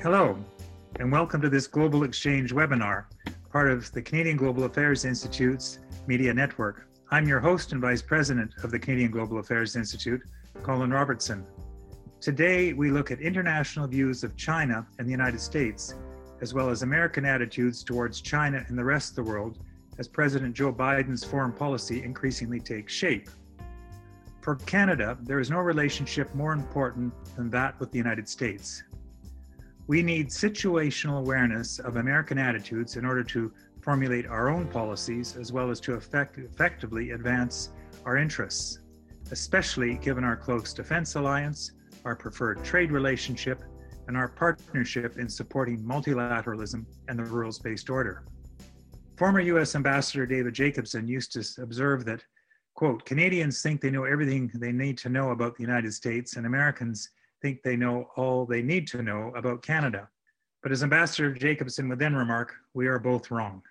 Hello, and welcome to this Global Exchange webinar, part of the Canadian Global Affairs Institute's Media Network. I'm your host and Vice President of the Canadian Global Affairs Institute, Colin Robertson. Today, we look at international views of China and the United States, as well as American attitudes towards China and the rest of the world as President Joe Biden's foreign policy increasingly takes shape. For Canada, there is no relationship more important than that with the United States. We need situational awareness of American attitudes in order to formulate our own policies as well as to effect, effectively advance our interests, especially given our close defense alliance, our preferred trade relationship, and our partnership in supporting multilateralism and the rules based order. Former US Ambassador David Jacobson used to observe that, quote, Canadians think they know everything they need to know about the United States, and Americans think they know all they need to know about Canada. But as Ambassador Jacobson would then remark, we are both wrong.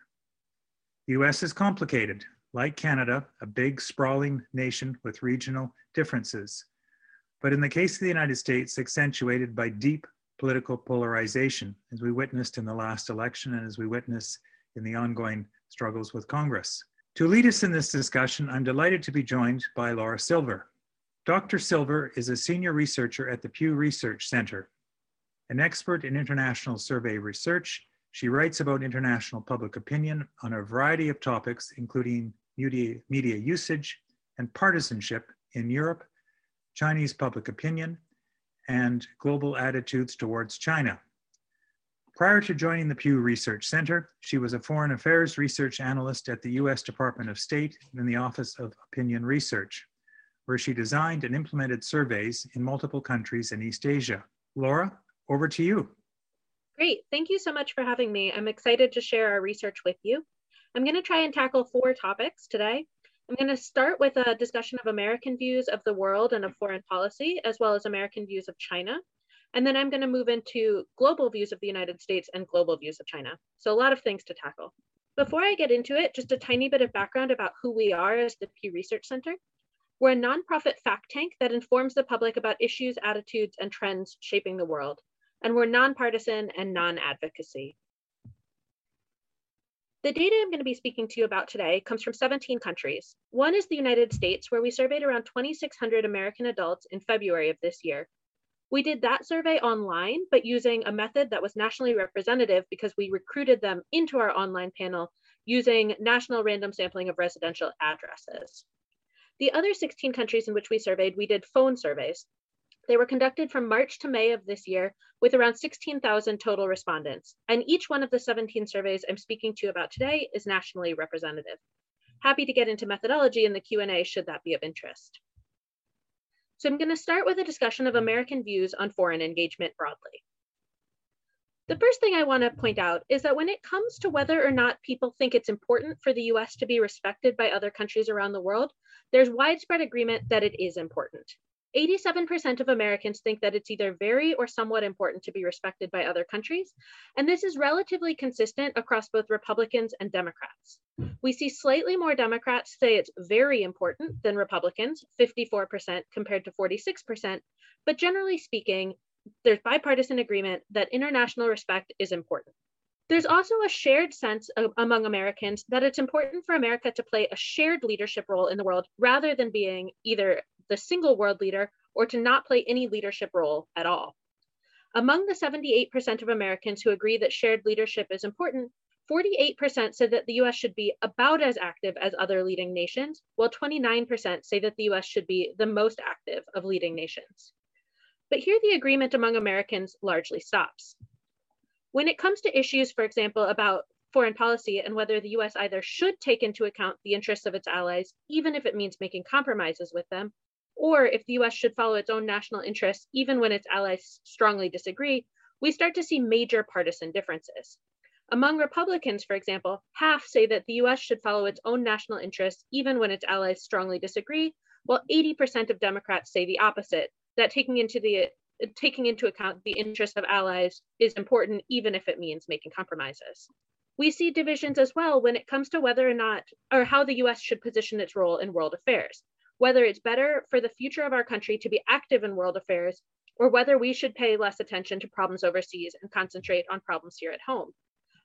The US is complicated, like Canada, a big, sprawling nation with regional differences. But in the case of the United States, accentuated by deep political polarization, as we witnessed in the last election and as we witness in the ongoing struggles with Congress. To lead us in this discussion, I'm delighted to be joined by Laura Silver. Dr. Silver is a senior researcher at the Pew Research Center. An expert in international survey research, she writes about international public opinion on a variety of topics, including media, media usage and partisanship in Europe, Chinese public opinion, and global attitudes towards China. Prior to joining the Pew Research Center, she was a foreign affairs research analyst at the US Department of State in the Office of Opinion Research where she designed and implemented surveys in multiple countries in East Asia. Laura, over to you. Great. Thank you so much for having me. I'm excited to share our research with you. I'm going to try and tackle four topics today. I'm going to start with a discussion of American views of the world and of foreign policy, as well as American views of China. And then I'm going to move into global views of the United States and global views of China. So, a lot of things to tackle. Before I get into it, just a tiny bit of background about who we are as the Pew Research Center. We're a nonprofit fact tank that informs the public about issues, attitudes, and trends shaping the world. And we're nonpartisan and non advocacy. The data I'm going to be speaking to you about today comes from 17 countries. One is the United States, where we surveyed around 2,600 American adults in February of this year. We did that survey online, but using a method that was nationally representative because we recruited them into our online panel using national random sampling of residential addresses. The other 16 countries in which we surveyed, we did phone surveys. They were conducted from March to May of this year with around 16,000 total respondents. And each one of the 17 surveys I'm speaking to you about today is nationally representative. Happy to get into methodology in the Q&A should that be of interest. So I'm going to start with a discussion of American views on foreign engagement broadly. The first thing I want to point out is that when it comes to whether or not people think it's important for the US to be respected by other countries around the world, there's widespread agreement that it is important. 87% of Americans think that it's either very or somewhat important to be respected by other countries, and this is relatively consistent across both Republicans and Democrats. We see slightly more Democrats say it's very important than Republicans, 54% compared to 46%, but generally speaking, there's bipartisan agreement that international respect is important. There's also a shared sense of, among Americans that it's important for America to play a shared leadership role in the world rather than being either the single world leader or to not play any leadership role at all. Among the 78% of Americans who agree that shared leadership is important, 48% said that the US should be about as active as other leading nations, while 29% say that the US should be the most active of leading nations. But here the agreement among Americans largely stops. When it comes to issues, for example, about foreign policy and whether the US either should take into account the interests of its allies, even if it means making compromises with them, or if the US should follow its own national interests, even when its allies strongly disagree, we start to see major partisan differences. Among Republicans, for example, half say that the US should follow its own national interests, even when its allies strongly disagree, while 80% of Democrats say the opposite, that taking into the taking into account the interests of allies is important, even if it means making compromises. We see divisions as well when it comes to whether or not, or how the US should position its role in world affairs, whether it's better for the future of our country to be active in world affairs or whether we should pay less attention to problems overseas and concentrate on problems here at home.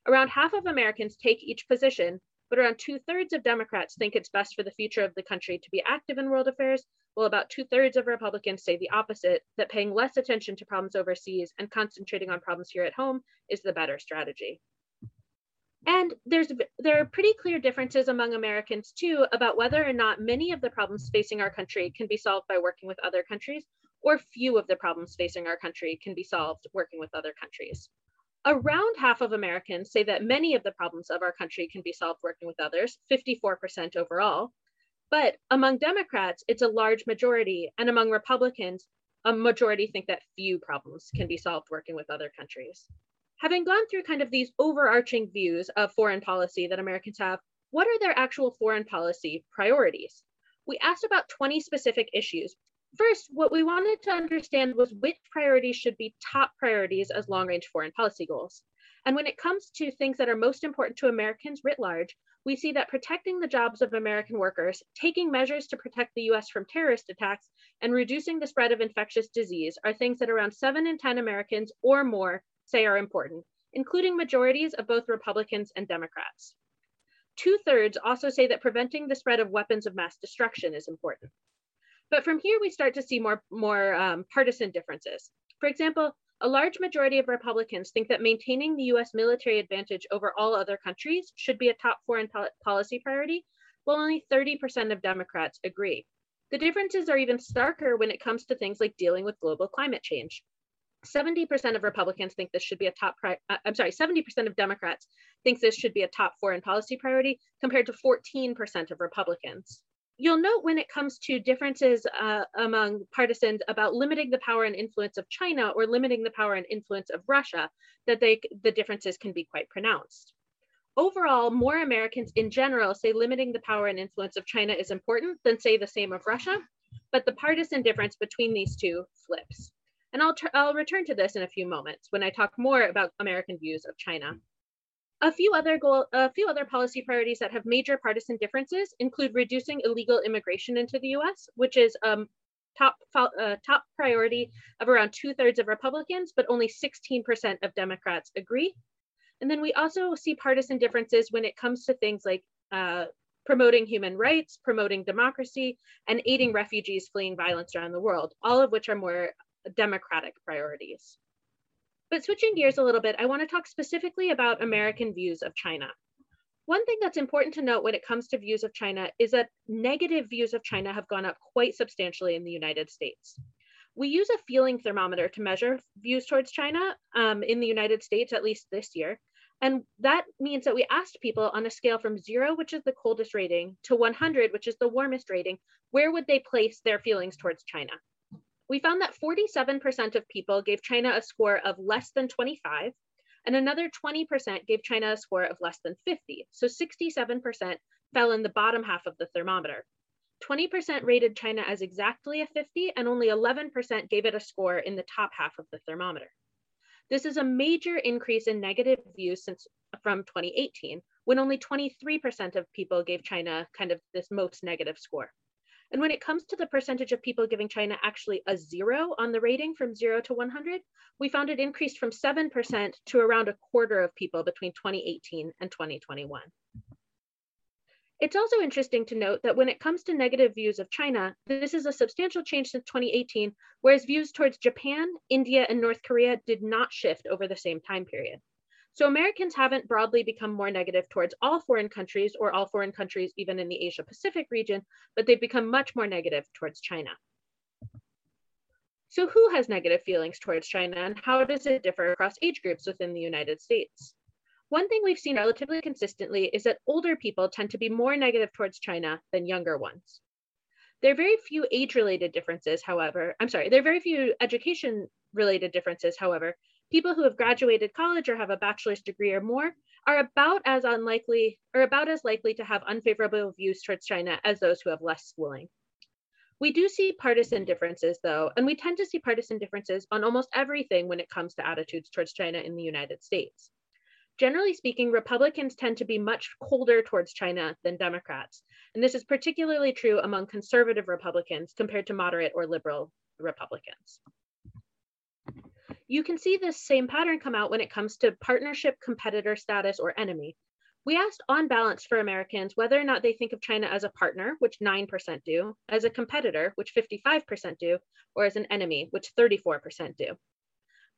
Around half of Americans take each position, but around two thirds of Democrats think it's best for the future of the country to be active in world affairs, while about two thirds of Republicans say the opposite that paying less attention to problems overseas and concentrating on problems here at home is the better strategy. And there's there are pretty clear differences among Americans too about whether or not many of the problems facing our country can be solved by working with other countries, or few of the problems facing our country can be solved working with other countries. Around half of Americans say that many of the problems of our country can be solved working with others, 54% overall. But among Democrats, it's a large majority, and among Republicans, a majority think that few problems can be solved working with other countries having gone through kind of these overarching views of foreign policy that Americans have, what are their actual foreign policy priorities? We asked about 20 specific issues. First, what we wanted to understand was which priorities should be top priorities as long range foreign policy goals. And when it comes to things that are most important to Americans writ large, we see that protecting the jobs of American workers, taking measures to protect the US from terrorist attacks, and reducing the spread of infectious disease are things that around 7 in 10 Americans or more say are important, including majorities of both Republicans and Democrats. Two thirds also say that preventing the spread of weapons of mass destruction is important. But from here, we start to see more, more um, partisan differences. For example, a large majority of Republicans think that maintaining the US military advantage over all other countries should be a top foreign policy priority, while only 30% of Democrats agree. The differences are even starker when it comes to things like dealing with global climate change. 70% of Republicans think this should be a top, uh, I'm sorry, 70% of Democrats think this should be a top foreign policy priority compared to 14% of Republicans. You'll note when it comes to differences uh, among partisans about limiting the power and influence of China or limiting the power and influence of Russia, that they, the differences can be quite pronounced. Overall, more Americans in general say limiting the power and influence of China is important than say the same of Russia, but the partisan difference between these two flips. And I'll, I'll return to this in a few moments when I talk more about American views of China. A few other goal, a few other policy priorities that have major partisan differences include reducing illegal immigration into the U.S., which is um, top uh, top priority of around two thirds of Republicans, but only 16% of Democrats agree. And then we also see partisan differences when it comes to things like uh, promoting human rights, promoting democracy, and aiding refugees fleeing violence around the world, all of which are more democratic priorities. But switching gears a little bit, I want to talk specifically about American views of China. One thing that's important to note when it comes to views of China is that negative views of China have gone up quite substantially in the United States. We use a feeling thermometer to measure views towards China um, in the United States, at least this year. And that means that we asked people on a scale from zero, which is the coldest rating, to 100, which is the warmest rating, where would they place their feelings towards China? We found that 47% of people gave China a score of less than 25, and another 20% gave China a score of less than 50. So 67% fell in the bottom half of the thermometer. 20% rated China as exactly a 50, and only 11% gave it a score in the top half of the thermometer. This is a major increase in negative views since from 2018, when only 23% of people gave China kind of this most negative score. And when it comes to the percentage of people giving China actually a zero on the rating from zero to 100, we found it increased from 7% to around a quarter of people between 2018 and 2021. It's also interesting to note that when it comes to negative views of China, this is a substantial change since 2018, whereas views towards Japan, India, and North Korea did not shift over the same time period. So Americans haven't broadly become more negative towards all foreign countries or all foreign countries, even in the Asia Pacific region, but they've become much more negative towards China. So who has negative feelings towards China and how does it differ across age groups within the United States? One thing we've seen relatively consistently is that older people tend to be more negative towards China than younger ones. There are very few age-related differences, however, I'm sorry, there are very few education-related differences, however, people who have graduated college or have a bachelor's degree or more are about as unlikely or about as likely to have unfavorable views towards China as those who have less schooling. We do see partisan differences though, and we tend to see partisan differences on almost everything when it comes to attitudes towards China in the United States. Generally speaking, Republicans tend to be much colder towards China than Democrats. And this is particularly true among conservative Republicans compared to moderate or liberal Republicans. You can see this same pattern come out when it comes to partnership, competitor status, or enemy. We asked on balance for Americans whether or not they think of China as a partner, which 9% do, as a competitor, which 55% do, or as an enemy, which 34% do.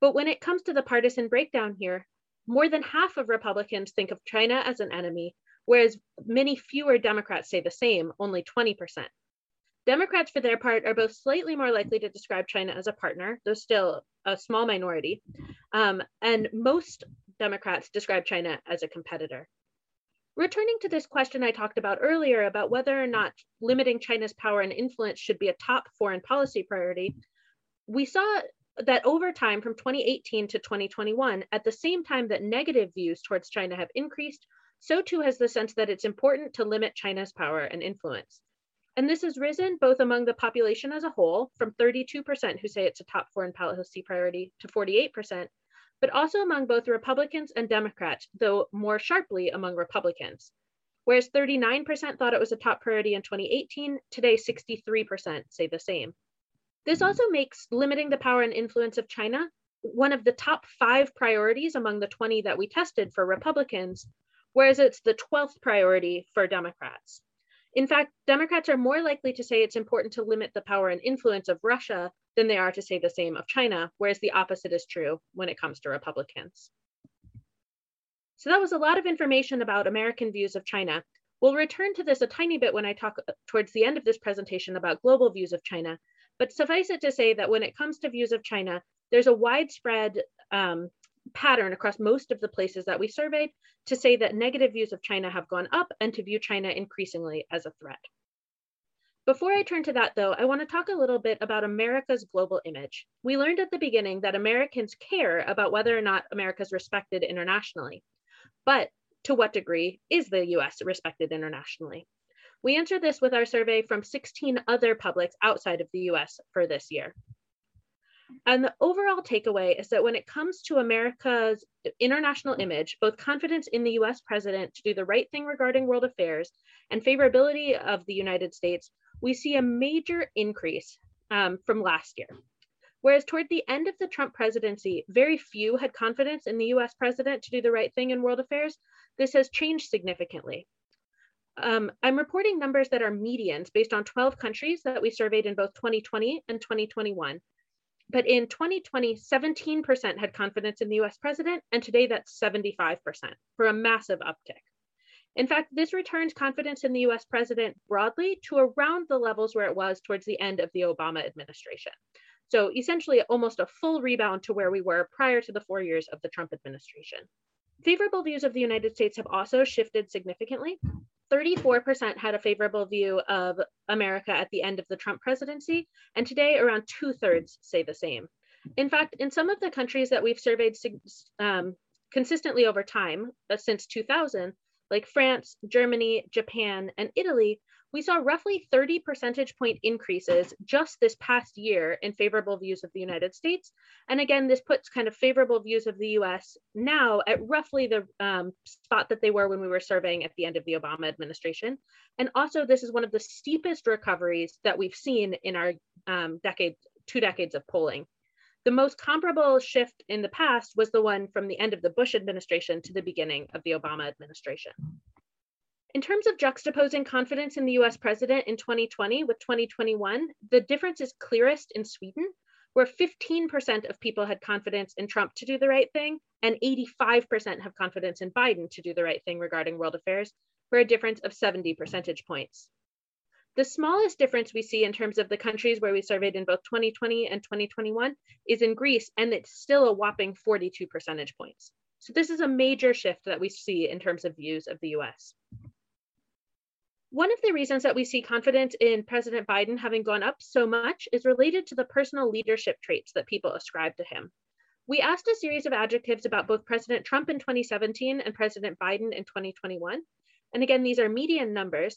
But when it comes to the partisan breakdown here, more than half of Republicans think of China as an enemy, whereas many fewer Democrats say the same, only 20%. Democrats, for their part, are both slightly more likely to describe China as a partner, though still a small minority, um, and most Democrats describe China as a competitor. Returning to this question I talked about earlier about whether or not limiting China's power and influence should be a top foreign policy priority, we saw that over time from 2018 to 2021, at the same time that negative views towards China have increased, so too has the sense that it's important to limit China's power and influence. And this has risen both among the population as a whole, from 32% who say it's a top foreign policy priority to 48%, but also among both Republicans and Democrats, though more sharply among Republicans. Whereas 39% thought it was a top priority in 2018, today 63% say the same. This also makes limiting the power and influence of China one of the top five priorities among the 20 that we tested for Republicans, whereas it's the 12th priority for Democrats. In fact, Democrats are more likely to say it's important to limit the power and influence of Russia than they are to say the same of China, whereas the opposite is true when it comes to Republicans. So that was a lot of information about American views of China. We'll return to this a tiny bit when I talk uh, towards the end of this presentation about global views of China, but suffice it to say that when it comes to views of China, there's a widespread um, pattern across most of the places that we surveyed to say that negative views of China have gone up and to view China increasingly as a threat. Before I turn to that though, I wanna talk a little bit about America's global image. We learned at the beginning that Americans care about whether or not America's respected internationally, but to what degree is the US respected internationally? We answered this with our survey from 16 other publics outside of the US for this year. And the overall takeaway is that when it comes to America's international image, both confidence in the US president to do the right thing regarding world affairs and favorability of the United States, we see a major increase um, from last year. Whereas toward the end of the Trump presidency, very few had confidence in the US president to do the right thing in world affairs, this has changed significantly. Um, I'm reporting numbers that are medians based on 12 countries that we surveyed in both 2020 and 2021. But in 2020, 17% had confidence in the US president, and today that's 75% for a massive uptick. In fact, this returns confidence in the US president broadly to around the levels where it was towards the end of the Obama administration. So essentially almost a full rebound to where we were prior to the four years of the Trump administration. Favorable views of the United States have also shifted significantly. 34% had a favorable view of America at the end of the Trump presidency, and today around two thirds say the same. In fact, in some of the countries that we've surveyed um, consistently over time, uh, since 2000, like France, Germany, Japan, and Italy, we saw roughly 30 percentage point increases just this past year in favorable views of the United States. And again, this puts kind of favorable views of the US now at roughly the um, spot that they were when we were surveying at the end of the Obama administration. And also, this is one of the steepest recoveries that we've seen in our um, decade, two decades of polling. The most comparable shift in the past was the one from the end of the Bush administration to the beginning of the Obama administration. In terms of juxtaposing confidence in the US president in 2020 with 2021, the difference is clearest in Sweden, where 15% of people had confidence in Trump to do the right thing, and 85% have confidence in Biden to do the right thing regarding world affairs, for a difference of 70 percentage points. The smallest difference we see in terms of the countries where we surveyed in both 2020 and 2021 is in Greece, and it's still a whopping 42 percentage points. So this is a major shift that we see in terms of views of the US. One of the reasons that we see confidence in President Biden having gone up so much is related to the personal leadership traits that people ascribe to him. We asked a series of adjectives about both President Trump in 2017 and President Biden in 2021. And again, these are median numbers.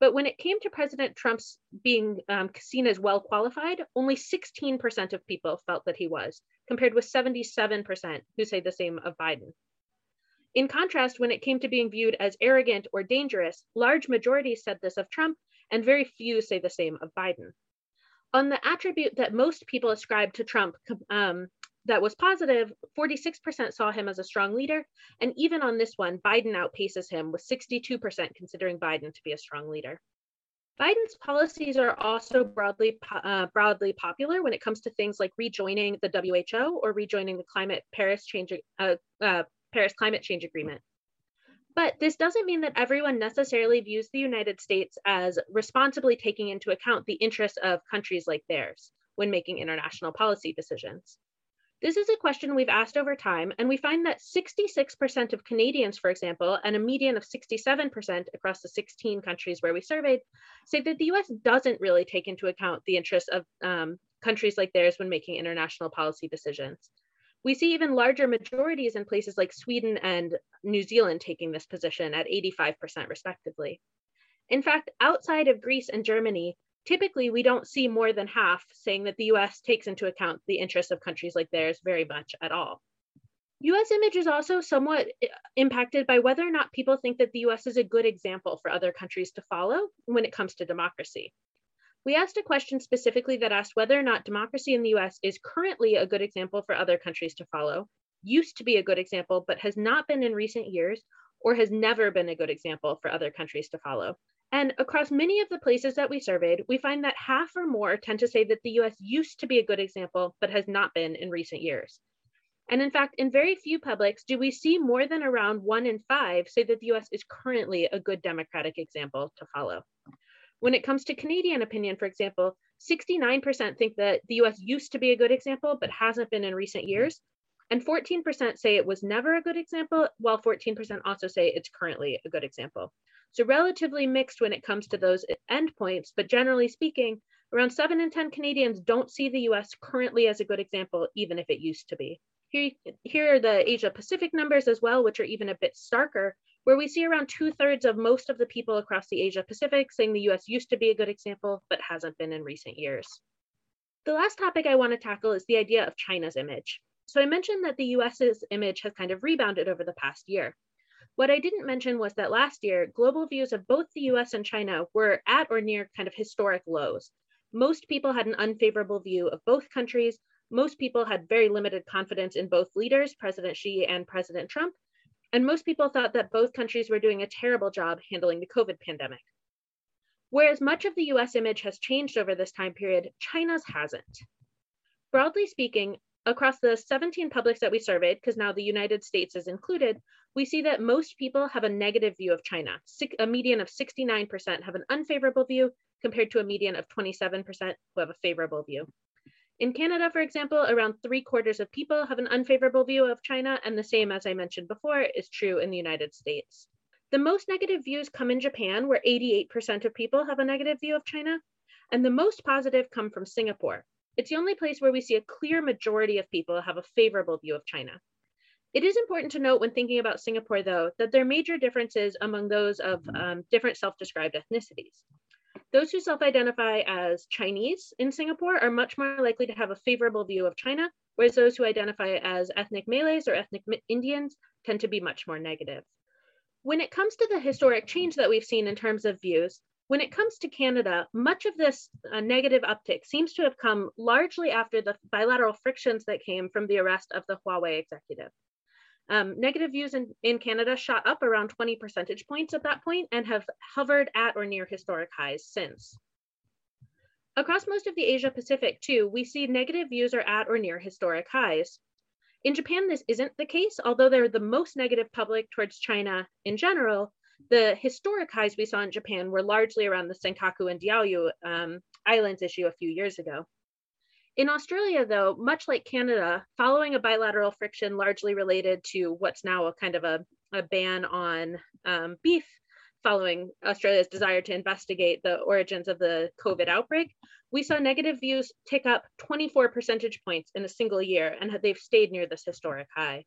But when it came to President Trump's being um, seen as well qualified, only 16% of people felt that he was, compared with 77% who say the same of Biden. In contrast, when it came to being viewed as arrogant or dangerous, large majorities said this of Trump, and very few say the same of Biden. On the attribute that most people ascribe to Trump um, that was positive, 46% saw him as a strong leader. And even on this one, Biden outpaces him with 62% considering Biden to be a strong leader. Biden's policies are also broadly uh, broadly popular when it comes to things like rejoining the WHO or rejoining the climate Paris change uh, uh, Paris climate change agreement. But this doesn't mean that everyone necessarily views the United States as responsibly taking into account the interests of countries like theirs when making international policy decisions. This is a question we've asked over time, and we find that 66% of Canadians, for example, and a median of 67% across the 16 countries where we surveyed, say that the US doesn't really take into account the interests of um, countries like theirs when making international policy decisions. We see even larger majorities in places like Sweden and New Zealand taking this position at 85% respectively. In fact, outside of Greece and Germany, typically we don't see more than half saying that the US takes into account the interests of countries like theirs very much at all. US image is also somewhat eh, impacted by whether or not people think that the US is a good example for other countries to follow when it comes to democracy. We asked a question specifically that asked whether or not democracy in the US is currently a good example for other countries to follow, used to be a good example, but has not been in recent years, or has never been a good example for other countries to follow. And across many of the places that we surveyed, we find that half or more tend to say that the US used to be a good example, but has not been in recent years. And in fact, in very few publics do we see more than around one in five say that the US is currently a good democratic example to follow. When it comes to Canadian opinion, for example, 69% think that the US used to be a good example, but hasn't been in recent years. And 14% say it was never a good example, while 14% also say it's currently a good example. So relatively mixed when it comes to those endpoints, but generally speaking, around seven in 10 Canadians don't see the US currently as a good example, even if it used to be. Here, here are the Asia Pacific numbers as well, which are even a bit starker, where we see around two thirds of most of the people across the Asia Pacific saying the US used to be a good example, but hasn't been in recent years. The last topic I want to tackle is the idea of China's image. So I mentioned that the US's image has kind of rebounded over the past year. What I didn't mention was that last year, global views of both the US and China were at or near kind of historic lows. Most people had an unfavorable view of both countries. Most people had very limited confidence in both leaders, President Xi and President Trump. And most people thought that both countries were doing a terrible job handling the COVID pandemic. Whereas much of the US image has changed over this time period, China's hasn't. Broadly speaking, across the 17 publics that we surveyed, because now the United States is included, we see that most people have a negative view of China. A median of 69% have an unfavorable view compared to a median of 27% who have a favorable view. In Canada, for example, around three quarters of people have an unfavorable view of China, and the same, as I mentioned before, is true in the United States. The most negative views come in Japan, where 88% of people have a negative view of China, and the most positive come from Singapore. It's the only place where we see a clear majority of people have a favorable view of China. It is important to note when thinking about Singapore, though, that there are major differences among those of um, different self-described ethnicities. Those who self-identify as Chinese in Singapore are much more likely to have a favorable view of China, whereas those who identify as ethnic Malays or ethnic Indians tend to be much more negative. When it comes to the historic change that we've seen in terms of views, when it comes to Canada, much of this uh, negative uptick seems to have come largely after the bilateral frictions that came from the arrest of the Huawei executive. Um, negative views in, in Canada shot up around 20 percentage points at that point and have hovered at or near historic highs since. Across most of the Asia Pacific, too, we see negative views are at or near historic highs. In Japan, this isn't the case, although they're the most negative public towards China in general. The historic highs we saw in Japan were largely around the Senkaku and Diaoyu um, Islands issue a few years ago. In Australia, though, much like Canada, following a bilateral friction largely related to what's now a kind of a, a ban on um, beef, following Australia's desire to investigate the origins of the COVID outbreak, we saw negative views tick up 24 percentage points in a single year, and they've stayed near this historic high.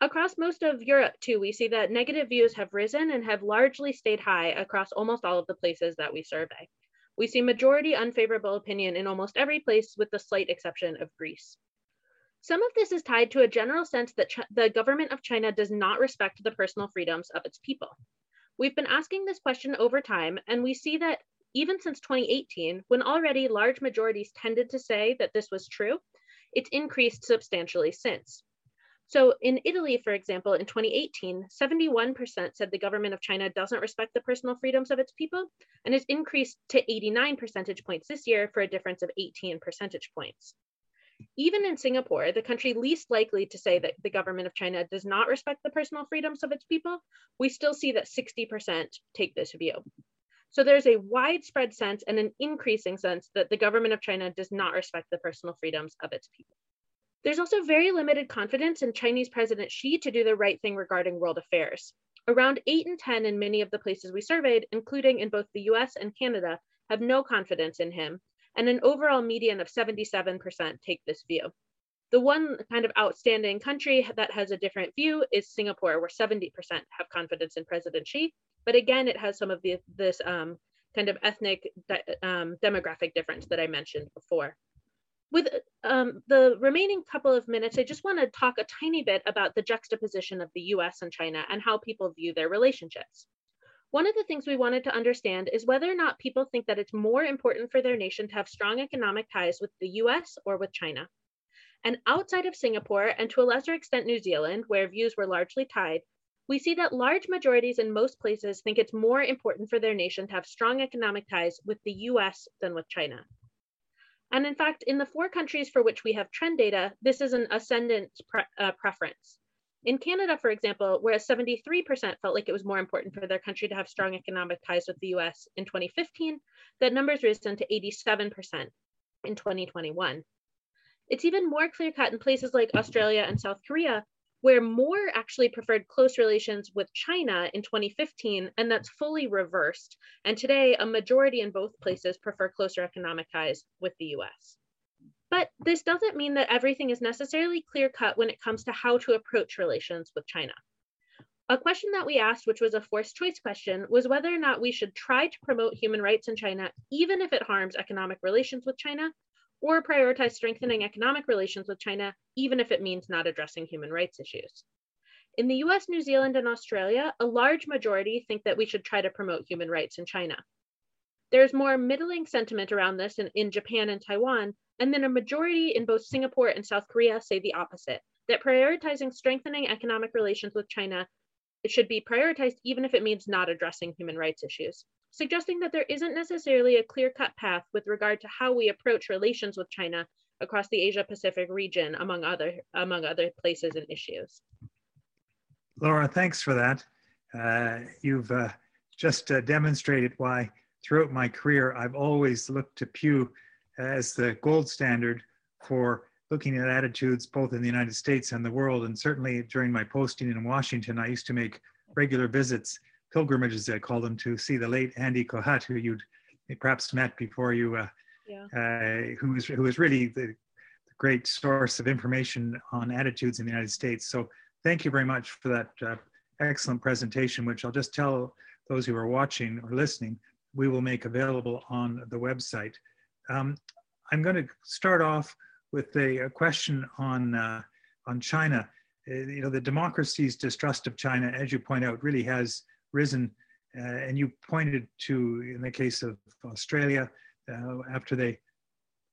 Across most of Europe, too, we see that negative views have risen and have largely stayed high across almost all of the places that we survey. We see majority unfavorable opinion in almost every place with the slight exception of Greece. Some of this is tied to a general sense that Ch the government of China does not respect the personal freedoms of its people. We've been asking this question over time, and we see that even since 2018, when already large majorities tended to say that this was true, It's increased substantially since. So in Italy, for example, in 2018, 71% said the government of China doesn't respect the personal freedoms of its people, and it's increased to 89 percentage points this year for a difference of 18 percentage points. Even in Singapore, the country least likely to say that the government of China does not respect the personal freedoms of its people, we still see that 60% take this view. So there's a widespread sense and an increasing sense that the government of China does not respect the personal freedoms of its people. There's also very limited confidence in Chinese President Xi to do the right thing regarding world affairs. Around 8 in 10 in many of the places we surveyed, including in both the US and Canada, have no confidence in him, and an overall median of 77% take this view. The one kind of outstanding country that has a different view is Singapore, where 70% have confidence in President Xi. But again, it has some of the, this um, kind of ethnic de um, demographic difference that I mentioned before. With um, the remaining couple of minutes, I just want to talk a tiny bit about the juxtaposition of the US and China and how people view their relationships. One of the things we wanted to understand is whether or not people think that it's more important for their nation to have strong economic ties with the US or with China. And outside of Singapore, and to a lesser extent New Zealand, where views were largely tied, we see that large majorities in most places think it's more important for their nation to have strong economic ties with the US than with China. And in fact, in the four countries for which we have trend data, this is an ascendant pre uh, preference. In Canada, for example, whereas 73% felt like it was more important for their country to have strong economic ties with the US in 2015, that number's risen to 87% in 2021. It's even more clear cut in places like Australia and South Korea, where more actually preferred close relations with China in 2015, and that's fully reversed. And today, a majority in both places prefer closer economic ties with the US. But this doesn't mean that everything is necessarily clear cut when it comes to how to approach relations with China. A question that we asked, which was a forced choice question, was whether or not we should try to promote human rights in China, even if it harms economic relations with China, or prioritize strengthening economic relations with China, even if it means not addressing human rights issues. In the US, New Zealand, and Australia, a large majority think that we should try to promote human rights in China. There's more middling sentiment around this in, in Japan and Taiwan, and then a majority in both Singapore and South Korea say the opposite, that prioritizing strengthening economic relations with China should be prioritized even if it means not addressing human rights issues, suggesting that there isn't necessarily a clear-cut path with regard to how we approach relations with China across the Asia Pacific region, among other, among other places and issues. Laura, thanks for that. Uh, you've uh, just uh, demonstrated why throughout my career I've always looked to Pew as the gold standard for looking at attitudes both in the United States and the world. And certainly during my posting in Washington, I used to make regular visits, pilgrimages, I call them, to see the late Andy Kohut, who you'd perhaps met before you, uh, yeah. uh, who, was, who was really the, the great source of information on attitudes in the United States. So thank you very much for that uh, excellent presentation, which I'll just tell those who are watching or listening, we will make available on the website. Um, I'm going to start off with a, a question on uh, on China. Uh, you know, the democracy's distrust of China, as you point out, really has risen. Uh, and you pointed to, in the case of Australia, uh, after they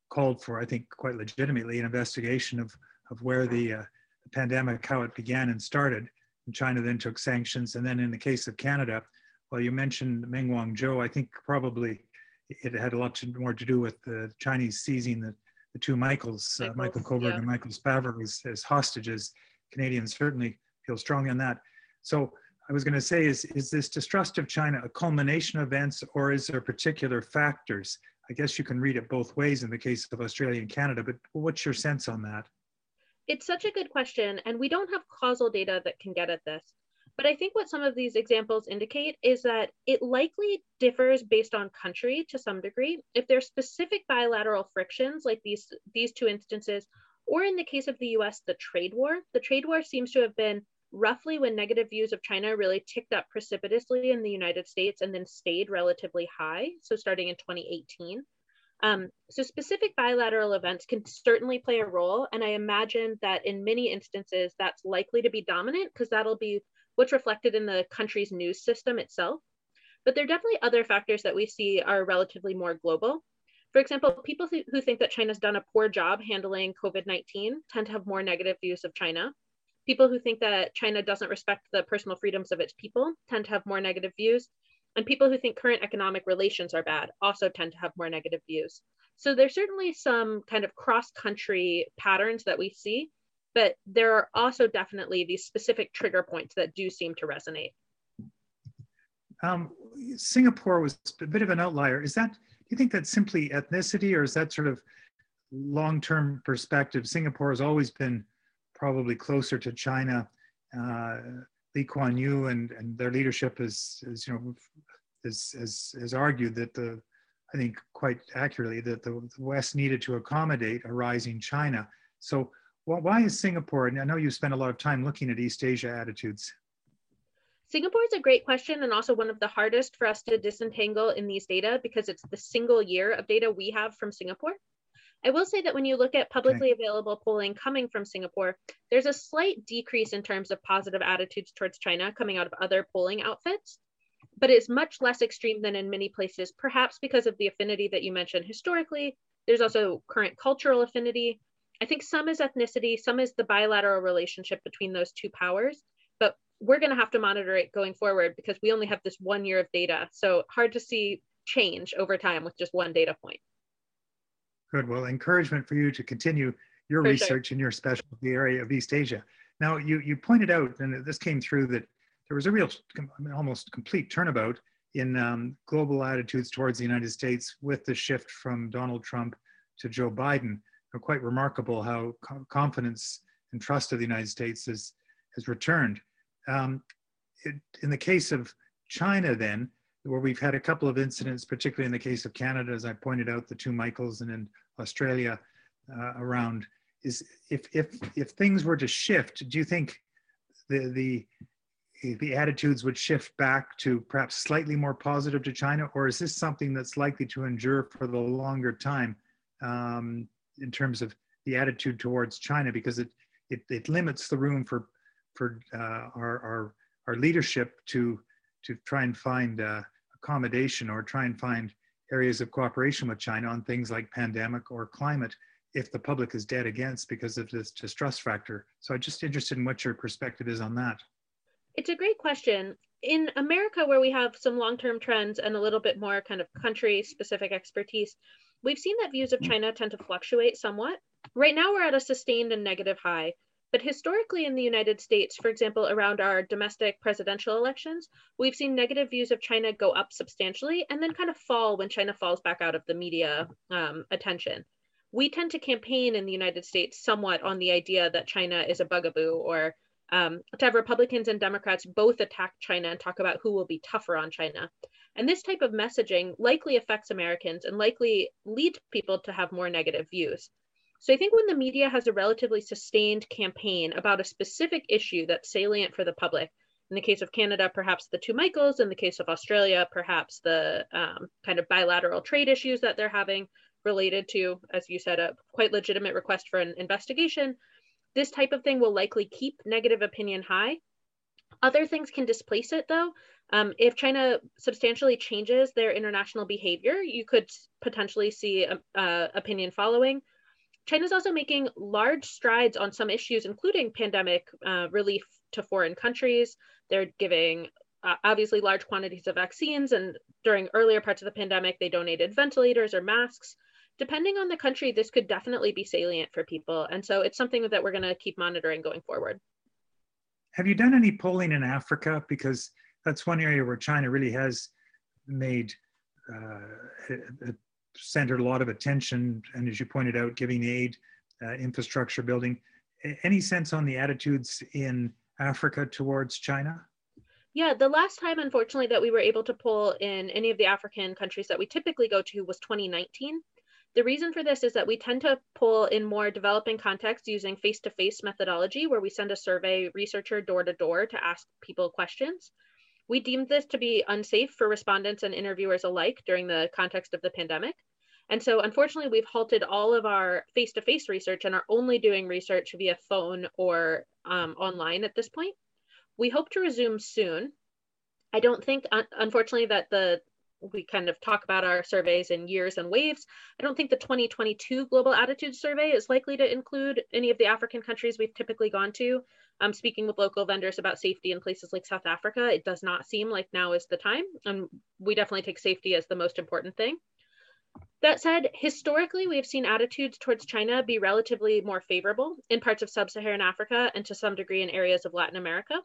called for, I think, quite legitimately, an investigation of of where the, uh, the pandemic, how it began and started. And China then took sanctions. And then in the case of Canada, well, you mentioned Meng Wanzhou. I think probably it had a lot to, more to do with the Chinese seizing the the two Michaels, uh, Michael Kovrig yeah. and Michael Spavor, as, as hostages. Canadians certainly feel strongly on that. So I was going to say, is, is this distrust of China a culmination of events or is there particular factors? I guess you can read it both ways in the case of Australia and Canada, but what's your sense on that? It's such a good question, and we don't have causal data that can get at this. But I think what some of these examples indicate is that it likely differs based on country to some degree. If there's specific bilateral frictions like these, these two instances, or in the case of the US, the trade war, the trade war seems to have been roughly when negative views of China really ticked up precipitously in the United States and then stayed relatively high. So starting in 2018. Um, so specific bilateral events can certainly play a role. And I imagine that in many instances, that's likely to be dominant because that'll be what's reflected in the country's news system itself. But there are definitely other factors that we see are relatively more global. For example, people who think that China's done a poor job handling COVID 19 tend to have more negative views of China. People who think that China doesn't respect the personal freedoms of its people tend to have more negative views. And people who think current economic relations are bad also tend to have more negative views. So there's certainly some kind of cross country patterns that we see, but there are also definitely these specific trigger points that do seem to resonate. Um, Singapore was a bit of an outlier. Is that do you think that's simply ethnicity or is that sort of long-term perspective? Singapore has always been probably closer to China. Uh, Lee Kuan Yew and, and their leadership is, is you know, has, has, argued that the, I think quite accurately, that the, the West needed to accommodate a rising China. So why is Singapore, and I know you spent a lot of time looking at East Asia attitudes. Singapore is a great question and also one of the hardest for us to disentangle in these data because it's the single year of data we have from Singapore. I will say that when you look at publicly okay. available polling coming from Singapore, there's a slight decrease in terms of positive attitudes towards China coming out of other polling outfits, but it's much less extreme than in many places, perhaps because of the affinity that you mentioned historically. There's also current cultural affinity. I think some is ethnicity, some is the bilateral relationship between those two powers but we're going to have to monitor it going forward because we only have this one year of data. So hard to see change over time with just one data point. Good. Well, encouragement for you to continue your for research sure. in your specialty area of East Asia. Now, you, you pointed out, and this came through, that there was a real, almost complete turnabout in um, global attitudes towards the United States with the shift from Donald Trump to Joe Biden. quite remarkable how confidence and trust of the United States has, has returned. Um, it, in the case of China, then, where we've had a couple of incidents, particularly in the case of Canada, as I pointed out, the two Michaels, and in Australia uh, around, is if if if things were to shift, do you think the the the attitudes would shift back to perhaps slightly more positive to China, or is this something that's likely to endure for the longer time um, in terms of the attitude towards China? Because it, it, it limits the room for for uh, our, our, our leadership to, to try and find uh, accommodation or try and find areas of cooperation with China on things like pandemic or climate if the public is dead against because of this distrust factor. So I'm just interested in what your perspective is on that. It's a great question. In America, where we have some long term trends and a little bit more kind of country specific expertise, we've seen that views of mm. China tend to fluctuate somewhat. Right now, we're at a sustained and negative high. But historically in the United States, for example, around our domestic presidential elections, we've seen negative views of China go up substantially and then kind of fall when China falls back out of the media um, attention. We tend to campaign in the United States somewhat on the idea that China is a bugaboo or um, to have Republicans and Democrats both attack China and talk about who will be tougher on China. And this type of messaging likely affects Americans and likely leads people to have more negative views. So I think when the media has a relatively sustained campaign about a specific issue that's salient for the public, in the case of Canada, perhaps the two Michaels, in the case of Australia, perhaps the um, kind of bilateral trade issues that they're having related to, as you said, a quite legitimate request for an investigation. This type of thing will likely keep negative opinion high. Other things can displace it though. Um, if China substantially changes their international behavior, you could potentially see uh, opinion following. China's also making large strides on some issues, including pandemic uh, relief to foreign countries. They're giving uh, obviously large quantities of vaccines, and during earlier parts of the pandemic, they donated ventilators or masks. Depending on the country, this could definitely be salient for people. And so it's something that we're going to keep monitoring going forward. Have you done any polling in Africa? Because that's one area where China really has made uh, centered a lot of attention, and as you pointed out, giving aid, uh, infrastructure building. Any sense on the attitudes in Africa towards China? Yeah, the last time, unfortunately, that we were able to pull in any of the African countries that we typically go to was 2019. The reason for this is that we tend to pull in more developing contexts using face to face methodology, where we send a survey researcher door to door to ask people questions. We deemed this to be unsafe for respondents and interviewers alike during the context of the pandemic. And so, unfortunately, we've halted all of our face to face research and are only doing research via phone or um, online at this point. We hope to resume soon. I don't think, unfortunately, that the we kind of talk about our surveys in years and waves. I don't think the 2022 Global Attitude Survey is likely to include any of the African countries we've typically gone to. Um, speaking with local vendors about safety in places like South Africa, it does not seem like now is the time. And we definitely take safety as the most important thing. That said, historically, we have seen attitudes towards China be relatively more favorable in parts of sub Saharan Africa and to some degree in areas of Latin America.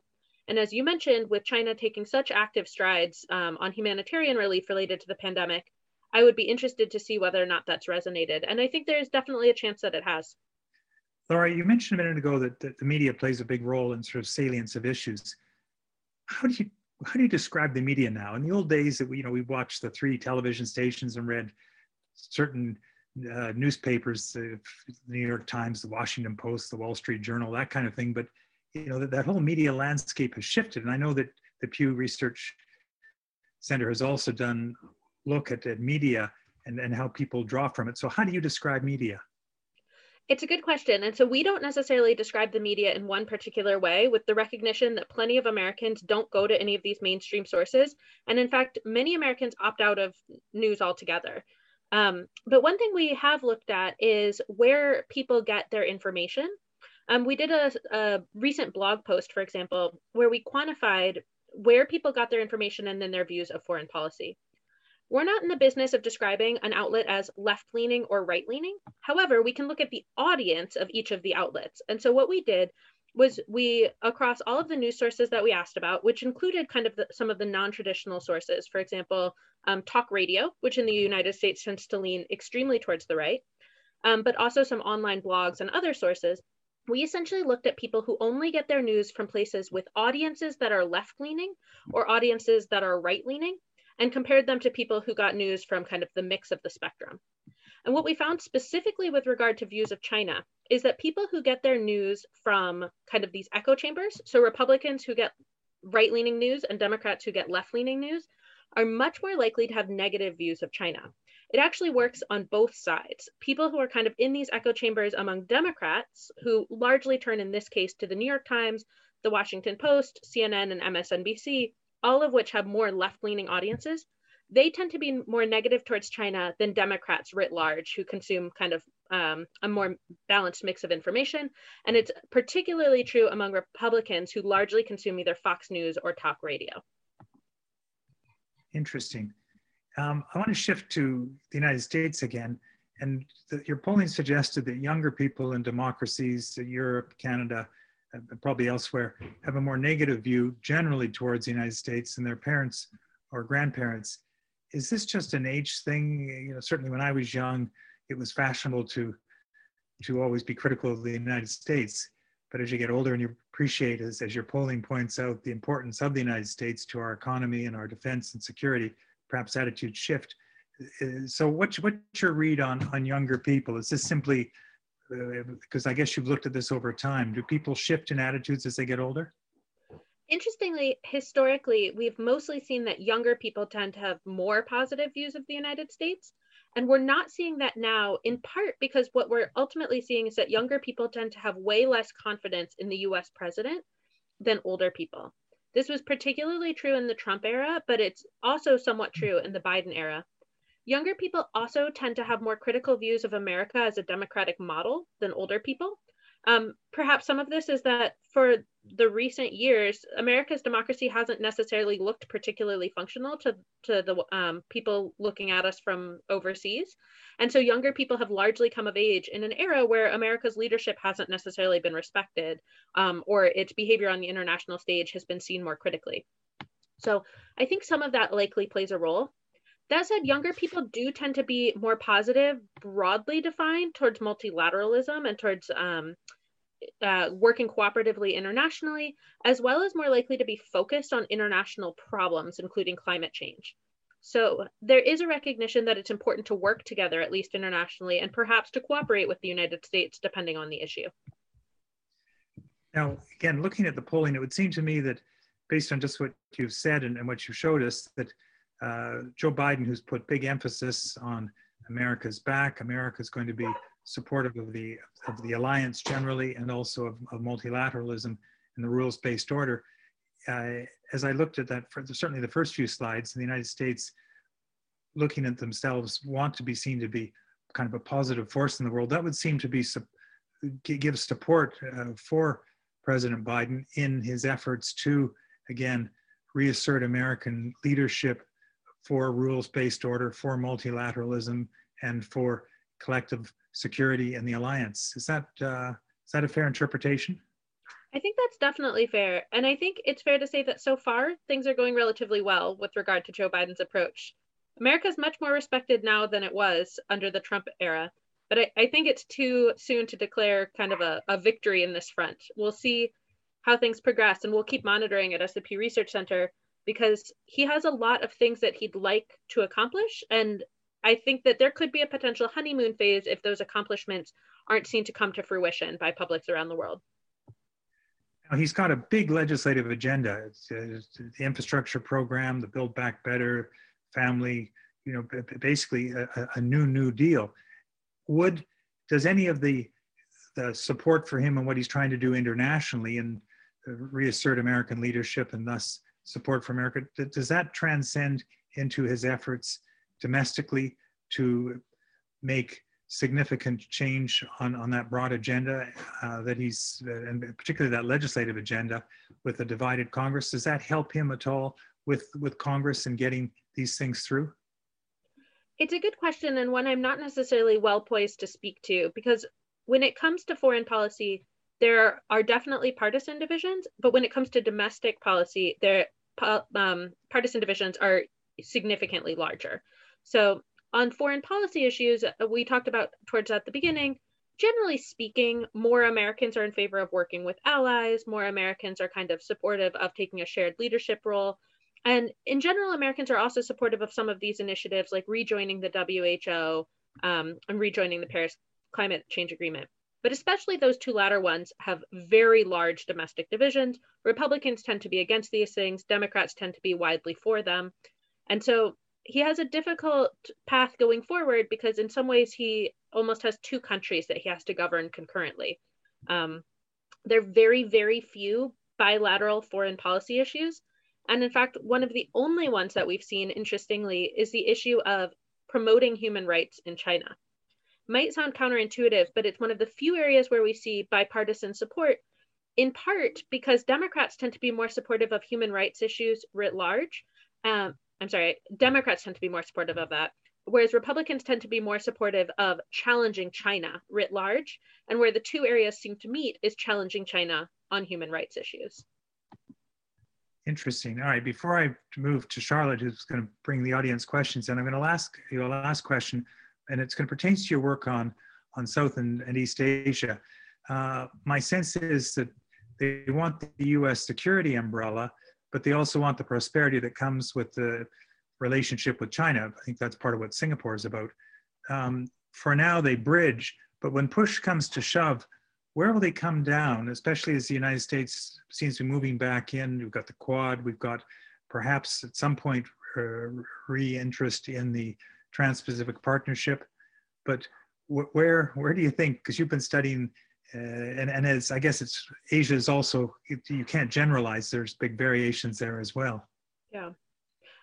And as you mentioned, with China taking such active strides um, on humanitarian relief related to the pandemic, I would be interested to see whether or not that's resonated. And I think there's definitely a chance that it has. Laura, you mentioned a minute ago that, that the media plays a big role in sort of salience of issues. How do you how do you describe the media now? In the old days that we, you know, we watched the three television stations and read certain uh, newspapers, the New York Times, the Washington Post, the Wall Street Journal, that kind of thing. But you know that, that whole media landscape has shifted, and I know that the Pew Research Center has also done look at, at media and, and how people draw from it. So how do you describe media? It's a good question. And so we don't necessarily describe the media in one particular way, with the recognition that plenty of Americans don't go to any of these mainstream sources. And in fact, many Americans opt out of news altogether. Um, but one thing we have looked at is where people get their information. Um, we did a, a recent blog post, for example, where we quantified where people got their information and then their views of foreign policy. We're not in the business of describing an outlet as left leaning or right leaning. However, we can look at the audience of each of the outlets. And so what we did was we, across all of the news sources that we asked about, which included kind of the, some of the non traditional sources, for example, um, talk radio, which in the United States tends to lean extremely towards the right, um, but also some online blogs and other sources. We essentially looked at people who only get their news from places with audiences that are left leaning or audiences that are right leaning and compared them to people who got news from kind of the mix of the spectrum. And what we found specifically with regard to views of China is that people who get their news from kind of these echo chambers, so Republicans who get right leaning news and Democrats who get left leaning news, are much more likely to have negative views of China. It actually works on both sides. People who are kind of in these echo chambers among Democrats, who largely turn in this case to the New York Times, the Washington Post, CNN, and MSNBC, all of which have more left leaning audiences, they tend to be more negative towards China than Democrats writ large, who consume kind of um, a more balanced mix of information. And it's particularly true among Republicans who largely consume either Fox News or talk radio. Interesting. Um, I want to shift to the United States again. And the, your polling suggested that younger people in democracies, Europe, Canada, probably elsewhere, have a more negative view generally towards the United States than their parents or grandparents. Is this just an age thing? You know, certainly when I was young, it was fashionable to to always be critical of the United States. But as you get older and you appreciate, as, as your polling points out, the importance of the United States to our economy and our defense and security, perhaps attitudes shift. Uh, so what's, what's your read on, on younger people? Is this simply because I guess you've looked at this over time. Do people shift in attitudes as they get older? Interestingly, historically, we've mostly seen that younger people tend to have more positive views of the United States. And we're not seeing that now, in part because what we're ultimately seeing is that younger people tend to have way less confidence in the US president than older people. This was particularly true in the Trump era, but it's also somewhat hmm. true in the Biden era. Younger people also tend to have more critical views of America as a democratic model than older people. Um, perhaps some of this is that for the recent years, America's democracy hasn't necessarily looked particularly functional to, to the um, people looking at us from overseas. And so younger people have largely come of age in an era where America's leadership hasn't necessarily been respected um, or its behavior on the international stage has been seen more critically. So I think some of that likely plays a role. That said, younger people do tend to be more positive, broadly defined, towards multilateralism and towards um, uh, working cooperatively internationally, as well as more likely to be focused on international problems, including climate change. So there is a recognition that it's important to work together, at least internationally, and perhaps to cooperate with the United States, depending on the issue. Now, again, looking at the polling, it would seem to me that based on just what you've said and, and what you showed us, that uh, Joe Biden, who's put big emphasis on America's back. America is going to be supportive of the of the alliance generally, and also of, of multilateralism and the rules-based order. Uh, as I looked at that, certainly the first few slides, the United States looking at themselves want to be seen to be kind of a positive force in the world, that would seem to be give support uh, for President Biden in his efforts to, again, reassert American leadership for rules-based order, for multilateralism, and for collective security in the alliance. Is that uh, is that a fair interpretation? I think that's definitely fair. And I think it's fair to say that so far things are going relatively well with regard to Joe Biden's approach. America is much more respected now than it was under the Trump era. But I, I think it's too soon to declare kind of a, a victory in this front. We'll see how things progress and we'll keep monitoring at Pew Research Center because he has a lot of things that he'd like to accomplish. And I think that there could be a potential honeymoon phase if those accomplishments aren't seen to come to fruition by publics around the world. He's got a big legislative agenda. It's, uh, it's the infrastructure program, the Build Back Better, family, you know, basically a, a new New Deal. Would does any of the the support for him and what he's trying to do internationally and uh, reassert American leadership and thus support for America, does that transcend into his efforts domestically to make significant change on, on that broad agenda uh, that he's, uh, and particularly that legislative agenda with a divided Congress? Does that help him at all with, with Congress and getting these things through? It's a good question and one I'm not necessarily well poised to speak to because when it comes to foreign policy, there are definitely partisan divisions, but when it comes to domestic policy, there um, partisan divisions are significantly larger. So on foreign policy issues, uh, we talked about towards at the beginning, generally speaking, more Americans are in favor of working with allies, more Americans are kind of supportive of taking a shared leadership role. And in general, Americans are also supportive of some of these initiatives like rejoining the WHO um, and rejoining the Paris Climate Change Agreement. But especially those two latter ones have very large domestic divisions. Republicans tend to be against these things, Democrats tend to be widely for them. And so he has a difficult path going forward because in some ways he almost has two countries that he has to govern concurrently. Um, there are very, very few bilateral foreign policy issues. And in fact, one of the only ones that we've seen, interestingly, is the issue of promoting human rights in China. Might sound counterintuitive, but it's one of the few areas where we see bipartisan support, in part because Democrats tend to be more supportive of human rights issues writ large. Um, I'm sorry, Democrats tend to be more supportive of that, whereas Republicans tend to be more supportive of challenging China writ large. And where the two areas seem to meet is challenging China on human rights issues. Interesting. All right. Before I move to Charlotte, who's going to bring the audience questions, and I'm going to ask you a last question, and it's going to pertain to your work on on South and, and East Asia. Uh, my sense is that they want the U.S. security umbrella, but they also want the prosperity that comes with the relationship with China. I think that's part of what Singapore is about. Um, for now, they bridge, but when push comes to shove, where will they come down, especially as the United States seems to be moving back in? We've got the Quad, we've got perhaps at some point uh, re-interest in the Trans-Pacific Partnership, but where where do you think? Because you've been studying uh, and and as I guess it's Asia is also you can't generalize. There's big variations there as well. Yeah,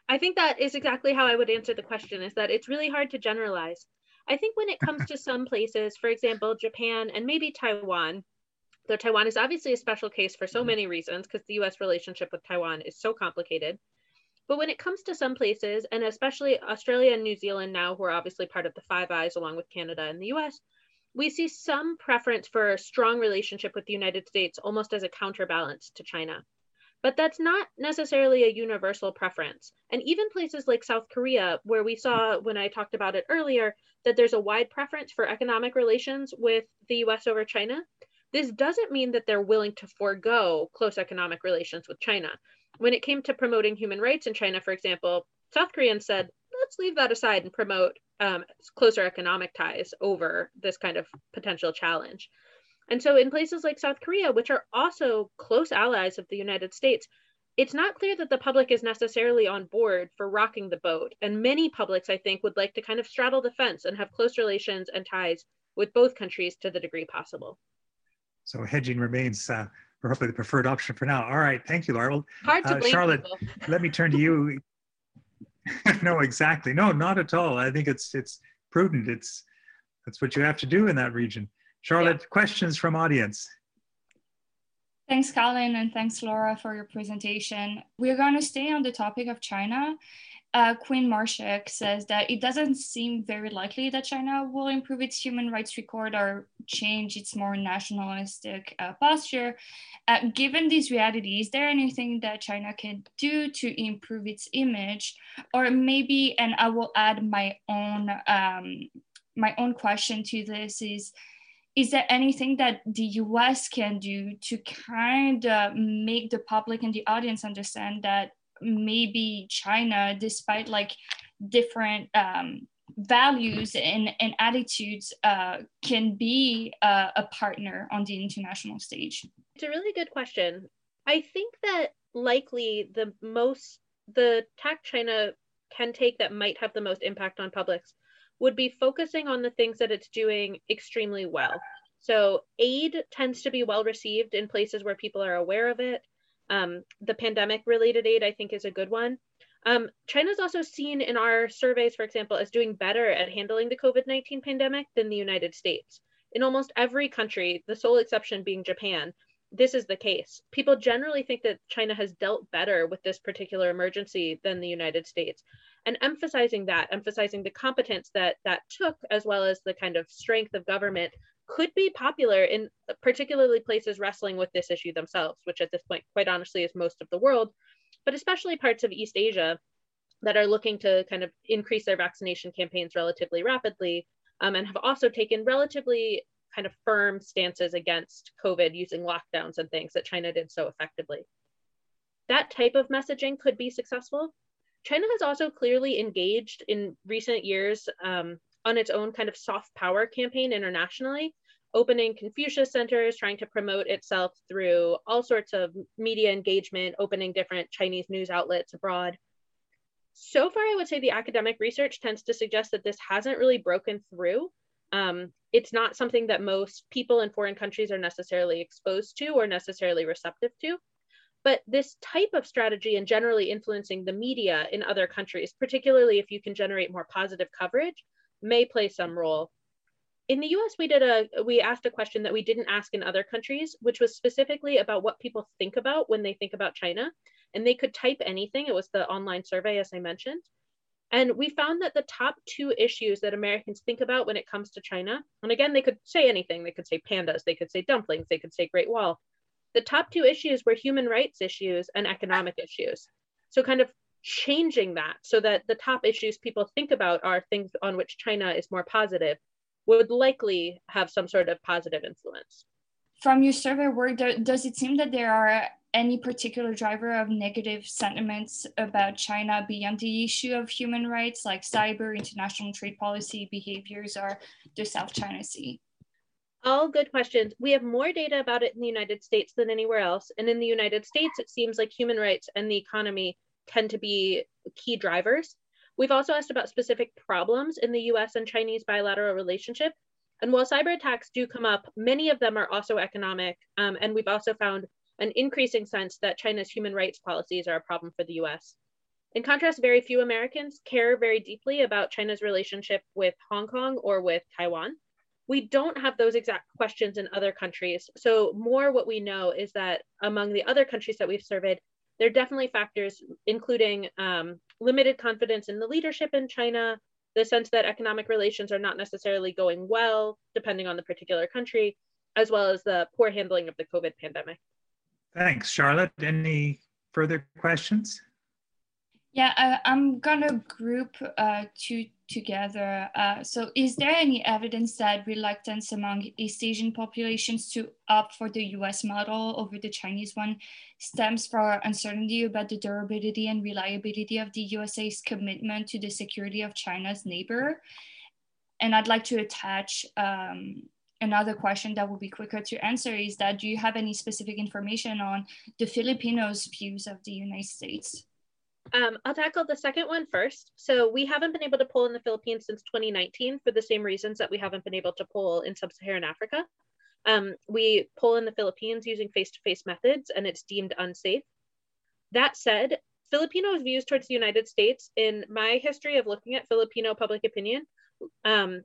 I think that is exactly how I would answer the question. Is that it's really hard to generalize. I think when it comes to some places, for example, Japan and maybe Taiwan, though Taiwan is obviously a special case for so many reasons because the U.S. relationship with Taiwan is so complicated. But when it comes to some places, and especially Australia and New Zealand now, who are obviously part of the Five Eyes along with Canada and the US, we see some preference for a strong relationship with the United States almost as a counterbalance to China. But that's not necessarily a universal preference. And even places like South Korea, where we saw when I talked about it earlier, that there's a wide preference for economic relations with the US over China, this doesn't mean that they're willing to forego close economic relations with China. When it came to promoting human rights in China, for example, South Koreans said, let's leave that aside and promote um, closer economic ties over this kind of potential challenge. And so, in places like South Korea, which are also close allies of the United States, it's not clear that the public is necessarily on board for rocking the boat. And many publics, I think, would like to kind of straddle the fence and have close relations and ties with both countries to the degree possible. So, hedging remains uh, probably the preferred option for now. All right. Thank you, Laura. Hard to uh, Charlotte, let me turn to you no, exactly. No, not at all. I think it's it's prudent. It's that's what you have to do in that region. Charlotte, yeah. questions from audience. Thanks, Colin, and thanks, Laura, for your presentation. We're going to stay on the topic of China uh, Quinn Marshak says that it doesn't seem very likely that China will improve its human rights record or change its more nationalistic uh, posture. Uh, given these realities, is there anything that China can do to improve its image? Or maybe, and I will add my own um, my own question to this is is there anything that the US can do to kind of make the public and the audience understand that maybe China, despite like different um, values and, and attitudes, uh, can be a, a partner on the international stage? It's a really good question. I think that likely the most, the tack China can take that might have the most impact on publics would be focusing on the things that it's doing extremely well. So aid tends to be well received in places where people are aware of it. Um, the pandemic related aid, I think, is a good one. Um, China's also seen in our surveys, for example, as doing better at handling the COVID 19 pandemic than the United States. In almost every country, the sole exception being Japan, this is the case. People generally think that China has dealt better with this particular emergency than the United States. And emphasizing that, emphasizing the competence that that took, as well as the kind of strength of government could be popular in particularly places wrestling with this issue themselves, which at this point, quite honestly, is most of the world, but especially parts of East Asia that are looking to kind of increase their vaccination campaigns relatively rapidly um, and have also taken relatively kind of firm stances against COVID using lockdowns and things that China did so effectively. That type of messaging could be successful. China has also clearly engaged in recent years um, on its own kind of soft power campaign internationally, opening Confucius centers, trying to promote itself through all sorts of media engagement, opening different Chinese news outlets abroad. So far, I would say the academic research tends to suggest that this hasn't really broken through. Um, it's not something that most people in foreign countries are necessarily exposed to or necessarily receptive to. But this type of strategy and generally influencing the media in other countries, particularly if you can generate more positive coverage, may play some role. In the US, we did a we asked a question that we didn't ask in other countries, which was specifically about what people think about when they think about China. And they could type anything. It was the online survey, as I mentioned. And we found that the top two issues that Americans think about when it comes to China, and again, they could say anything. They could say pandas, they could say dumplings, they could say Great Wall. The top two issues were human rights issues and economic issues. So, kind of changing that so that the top issues people think about are things on which China is more positive would likely have some sort of positive influence. From your survey work, does it seem that there are any particular driver of negative sentiments about China beyond the issue of human rights, like cyber, international trade policy, behaviors, or the South China Sea? All good questions. We have more data about it in the United States than anywhere else. And in the United States, it seems like human rights and the economy tend to be key drivers. We've also asked about specific problems in the US and Chinese bilateral relationship. And while cyber attacks do come up, many of them are also economic. Um, and we've also found an increasing sense that China's human rights policies are a problem for the US. In contrast, very few Americans care very deeply about China's relationship with Hong Kong or with Taiwan. We don't have those exact questions in other countries. So, more what we know is that among the other countries that we've surveyed, there are definitely factors, including um, limited confidence in the leadership in China, the sense that economic relations are not necessarily going well, depending on the particular country, as well as the poor handling of the COVID pandemic. Thanks, Charlotte. Any further questions? Yeah, uh, I'm gonna group uh, two together. Uh, so is there any evidence that reluctance among East Asian populations to opt for the US model over the Chinese one stems from uncertainty about the durability and reliability of the USA's commitment to the security of China's neighbor? And I'd like to attach um, another question that will be quicker to answer is that do you have any specific information on the Filipinos' views of the United States? Um, I'll tackle the second one first. So we haven't been able to poll in the Philippines since 2019 for the same reasons that we haven't been able to poll in sub-Saharan Africa. Um, we poll in the Philippines using face-to-face methods and it's deemed unsafe. That said, Filipinos' views towards the United States, in my history of looking at Filipino public opinion, um,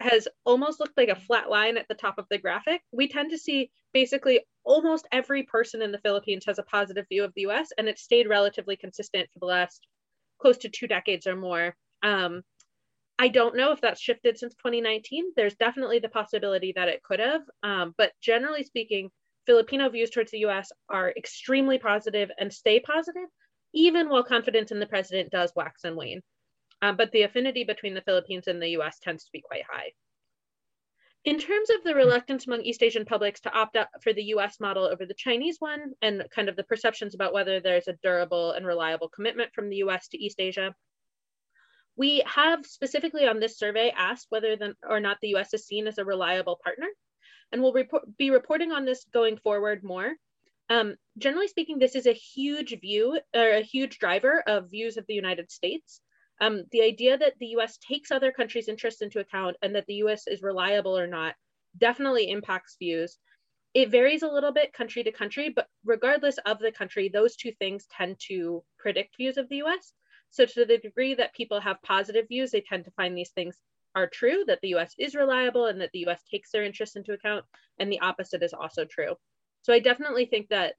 has almost looked like a flat line at the top of the graphic. We tend to see basically almost every person in the Philippines has a positive view of the US, and it's stayed relatively consistent for the last close to two decades or more. Um, I don't know if that's shifted since 2019. There's definitely the possibility that it could have, um, but generally speaking, Filipino views towards the US are extremely positive and stay positive, even while confidence in the president does wax and wane. Um, but the affinity between the Philippines and the US tends to be quite high. In terms of the reluctance among East Asian publics to opt out for the US model over the Chinese one, and kind of the perceptions about whether there's a durable and reliable commitment from the US to East Asia, we have specifically on this survey asked whether the, or not the US is seen as a reliable partner. And we'll report, be reporting on this going forward more. Um, generally speaking, this is a huge view or a huge driver of views of the United States. Um, the idea that the US takes other countries' interests into account and that the US is reliable or not definitely impacts views. It varies a little bit country to country, but regardless of the country, those two things tend to predict views of the US. So, to the degree that people have positive views, they tend to find these things are true, that the US is reliable and that the US takes their interests into account, and the opposite is also true. So, I definitely think that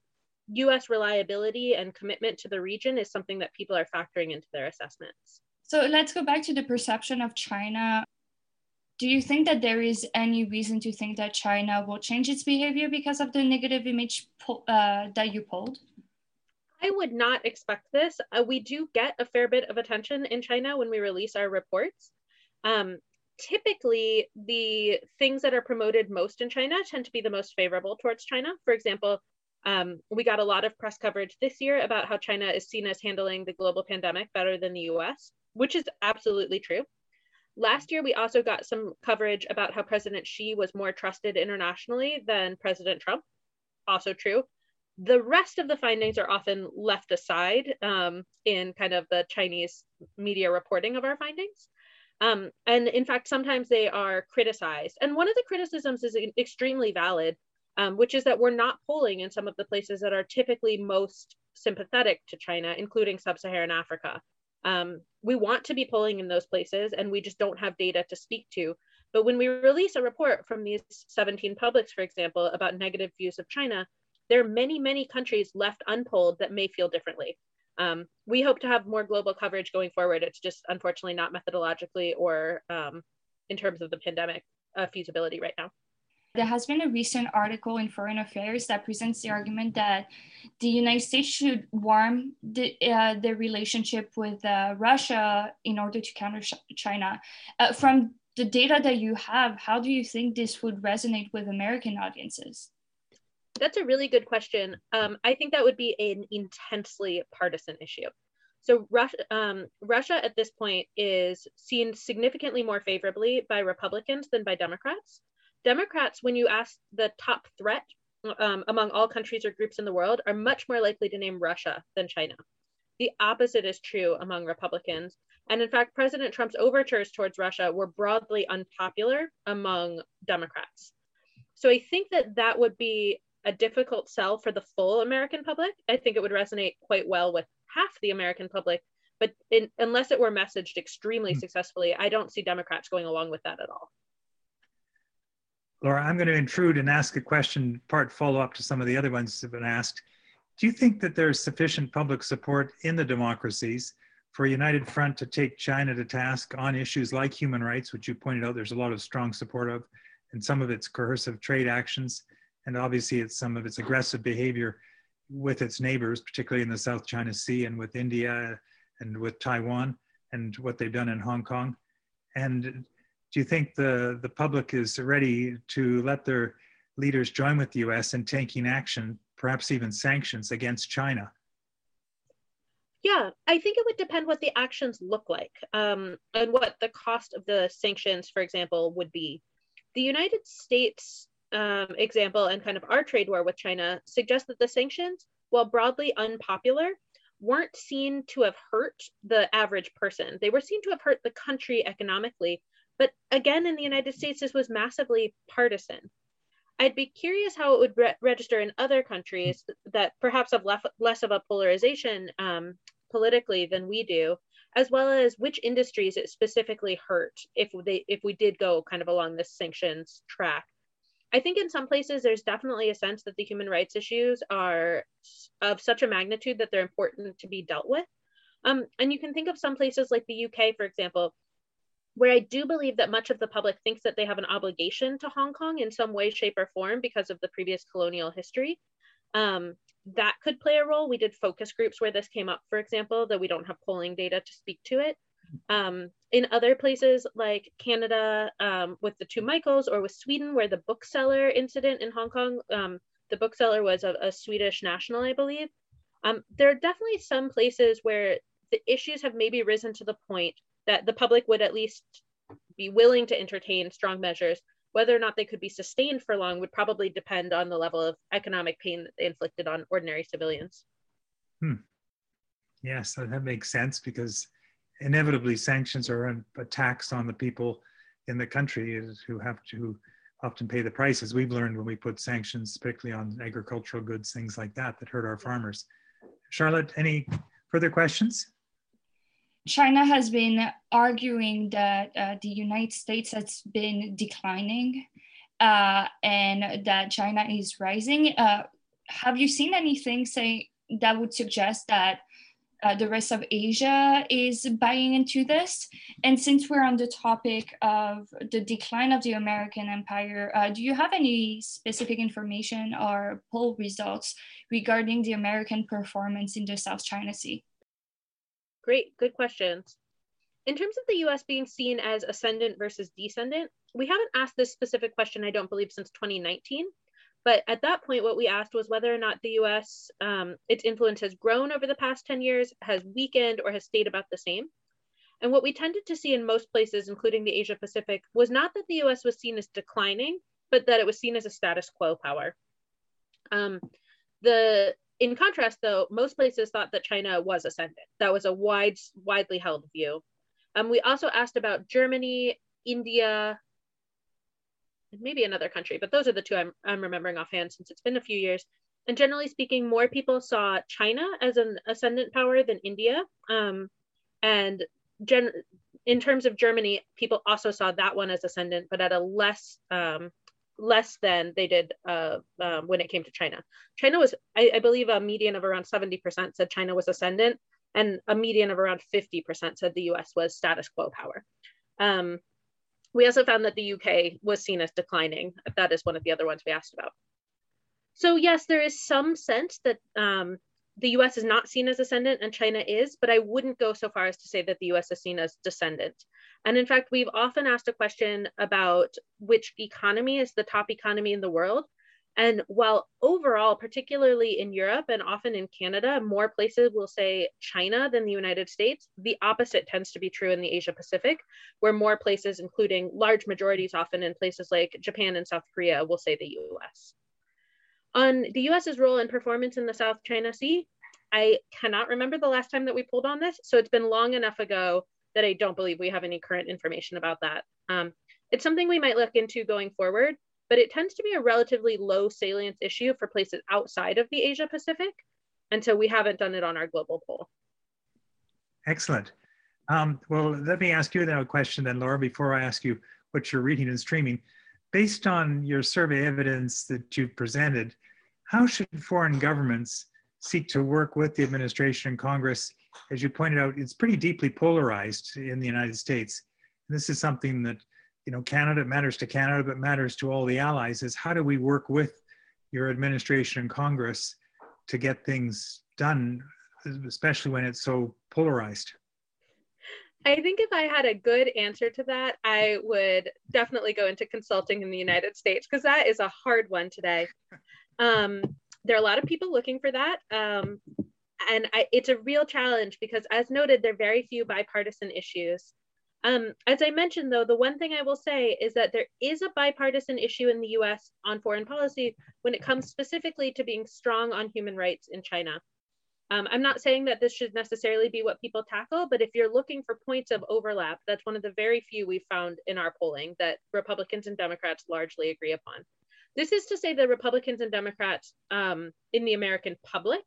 US reliability and commitment to the region is something that people are factoring into their assessments. So let's go back to the perception of China. Do you think that there is any reason to think that China will change its behavior because of the negative image uh, that you pulled? I would not expect this. Uh, we do get a fair bit of attention in China when we release our reports. Um, typically, the things that are promoted most in China tend to be the most favorable towards China. For example, um, we got a lot of press coverage this year about how China is seen as handling the global pandemic better than the US which is absolutely true. Last year, we also got some coverage about how President Xi was more trusted internationally than President Trump. Also true. The rest of the findings are often left aside um, in kind of the Chinese media reporting of our findings. Um, and in fact, sometimes they are criticized. And one of the criticisms is extremely valid, um, which is that we're not polling in some of the places that are typically most sympathetic to China, including sub Saharan Africa. Um, we want to be polling in those places and we just don't have data to speak to. But when we release a report from these 17 publics, for example, about negative views of China, there are many, many countries left unpolled that may feel differently. Um, we hope to have more global coverage going forward. It's just unfortunately not methodologically or um, in terms of the pandemic uh, feasibility right now. There has been a recent article in Foreign Affairs that presents the argument that the United States should warm the, uh, the relationship with uh, Russia in order to counter China. Uh, from the data that you have, how do you think this would resonate with American audiences? That's a really good question. Um, I think that would be an intensely partisan issue. So Russia, um, Russia at this point is seen significantly more favorably by Republicans than by Democrats. Democrats, when you ask the top threat um, among all countries or groups in the world, are much more likely to name Russia than China. The opposite is true among Republicans. And in fact, President Trump's overtures towards Russia were broadly unpopular among Democrats. So I think that that would be a difficult sell for the full American public. I think it would resonate quite well with half the American public, but in, unless it were messaged extremely mm-hmm. successfully, I don't see Democrats going along with that at all. Laura, I'm going to intrude and ask a question, part follow up to some of the other ones that have been asked. Do you think that there's sufficient public support in the democracies for a united front to take China to task on issues like human rights, which you pointed out there's a lot of strong support of, and some of its coercive trade actions, and obviously it's some of its aggressive behavior with its neighbors, particularly in the South China Sea and with India and with Taiwan and what they've done in Hong Kong? And do you think the, the public is ready to let their leaders join with the US in taking action, perhaps even sanctions against China? Yeah, I think it would depend what the actions look like um, and what the cost of the sanctions, for example, would be. The United States um, example and kind of our trade war with China suggests that the sanctions, while broadly unpopular, weren't seen to have hurt the average person. They were seen to have hurt the country economically but again, in the United States, this was massively partisan. I'd be curious how it would re register in other countries that perhaps have less of a polarization um, politically than we do, as well as which industries it specifically hurt if they if we did go kind of along this sanctions track. I think in some places there's definitely a sense that the human rights issues are of such a magnitude that they're important to be dealt with. Um, and you can think of some places like the UK, for example, where I do believe that much of the public thinks that they have an obligation to Hong Kong in some way, shape, or form because of the previous colonial history. Um, that could play a role. We did focus groups where this came up, for example, though we don't have polling data to speak to it. Um, in other places like Canada um, with the two Michaels or with Sweden, where the bookseller incident in Hong Kong, um, the bookseller was a, a, Swedish national, I believe. Um, there are definitely some places where the issues have maybe risen to the point that the public would at least be willing to entertain strong measures. Whether or not they could be sustained for long would probably depend on the level of economic pain that they inflicted on ordinary civilians. Hmm. Yes, that makes sense because inevitably sanctions are a tax on the people in the country who have to often pay the prices. We've learned when we put sanctions, particularly on agricultural goods, things like that, that hurt our farmers. Charlotte, any further questions? China has been arguing that uh, the United States has been declining uh, and that China is rising. Uh, have you seen anything say that would suggest that uh, the rest of Asia is buying into this? And since we're on the topic of the decline of the American empire, uh, do you have any specific information or poll results regarding the American performance in the South China Sea? Great, good questions. In terms of the US being seen as ascendant versus descendant, we haven't asked this specific question, I don't believe, since 2019. But at that point, what we asked was whether or not the US, um, its influence has grown over the past 10 years, has weakened, or has stayed about the same. And what we tended to see in most places, including the Asia Pacific, was not that the US was seen as declining, but that it was seen as a status quo power. Um, the in contrast, though, most places thought that China was ascendant. That was a wide, widely held view. Um, we also asked about Germany, India, and maybe another country, but those are the two I'm, I'm remembering offhand since it's been a few years. And generally speaking, more people saw China as an ascendant power than India. Um, and gen- in terms of Germany, people also saw that one as ascendant, but at a less um, less than they did uh, um, when it came to China. China was, I, I, believe, a median of around 70% said China was ascendant, and a median of around 50% said the US was status quo power. Um, we also found that the UK was seen as declining. That is one of the other ones we asked about. So, yes, there is some sense that um, the US is not seen as ascendant and China is, but I wouldn't go so far as to say that the US is seen as descendant. And in fact, we've often asked a question about which economy is the top economy in the world. And while overall, particularly in Europe and often in Canada, more places will say China than the United States, the opposite tends to be true in the Asia Pacific, where more places, including large majorities often in places like Japan and South Korea, will say the US. On the US's role and performance in the South China Sea, I cannot remember the last time that we pulled on this. So it's been long enough ago that I don't believe we have any current information about that. Um, it's something we might look into going forward, but it tends to be a relatively low salience issue for places outside of the Asia Pacific. And so we haven't done it on our global poll. Excellent. Um, well, let me ask you now a question then, Laura, before I ask you what you're reading and streaming. Based on your survey evidence that you've presented, how should foreign governments seek to work with the administration and Congress as you pointed out, it's pretty deeply polarized in the United States. And this is something that, you know, Canada matters to Canada, but matters to all the allies is how do we work with your administration and Congress to get things done, especially when it's so polarized? I think if I had a good answer to that, I would definitely go into consulting in the United States because that is a hard one today. Um, there are a lot of people looking for that. Um, and I, it's a real challenge because as noted there are very few bipartisan issues um, as i mentioned though the one thing i will say is that there is a bipartisan issue in the us on foreign policy when it comes specifically to being strong on human rights in china um, i'm not saying that this should necessarily be what people tackle but if you're looking for points of overlap that's one of the very few we've found in our polling that republicans and democrats largely agree upon This is to say that Republicans and Democrats um, in the American public,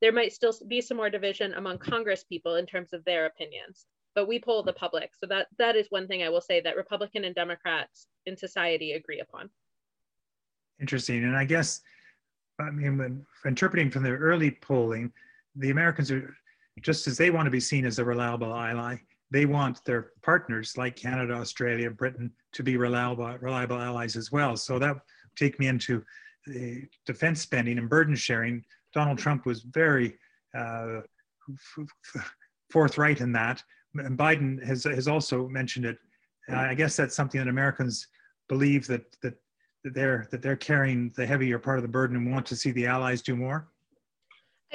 there might still be some more division among Congress people in terms of their opinions, but we poll the public. So that that is one thing I will say that Republican and Democrats in society agree upon. Interesting. And I guess, I mean, when interpreting from the early polling, the Americans are just as they want to be seen as a reliable ally, they want their partners like Canada, Australia, Britain to be reliable, reliable allies as well. So that take me into the defense spending and burden sharing. Donald Trump was very uh, forthright in that. And Biden has, has also mentioned it. I guess that's something that Americans believe that, that, that, they're, that they're carrying the heavier part of the burden and want to see the allies do more.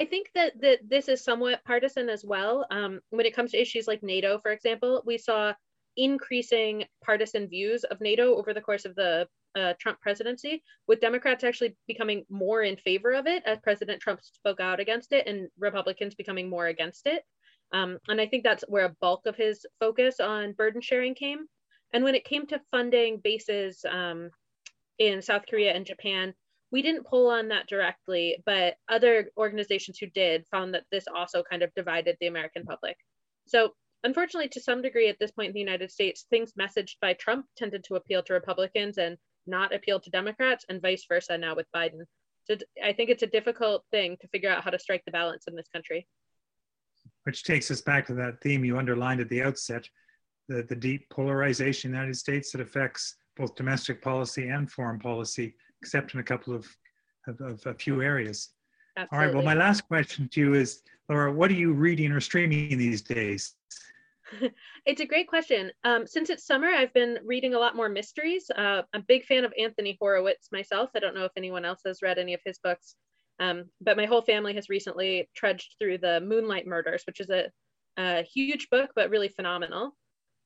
I think that, that this is somewhat partisan as well. Um, when it comes to issues like NATO, for example, we saw increasing partisan views of NATO over the course of the uh, Trump presidency, with Democrats actually becoming more in favor of it as President Trump spoke out against it, and Republicans becoming more against it. Um, and I think that's where a bulk of his focus on burden sharing came. And when it came to funding bases um, in South Korea and Japan, we didn't pull on that directly, but other organizations who did found that this also kind of divided the American public. So, unfortunately, to some degree at this point in the United States, things messaged by Trump tended to appeal to Republicans and not appeal to Democrats, and vice versa now with Biden. So, I think it's a difficult thing to figure out how to strike the balance in this country. Which takes us back to that theme you underlined at the outset the, the deep polarization in the United States that affects both domestic policy and foreign policy except in a couple of, of, of a few areas. Absolutely. All right. Well, my last question to you is, Laura, what are you reading or streaming these days? it's a great question. Um, since it's summer, I've been reading a lot more mysteries. Uh, I'm a big fan of Anthony Horowitz myself. I don't know if anyone else has read any of his books, um, but my whole family has recently trudged through the Moonflower Murders, which is a, a huge book, but really phenomenal.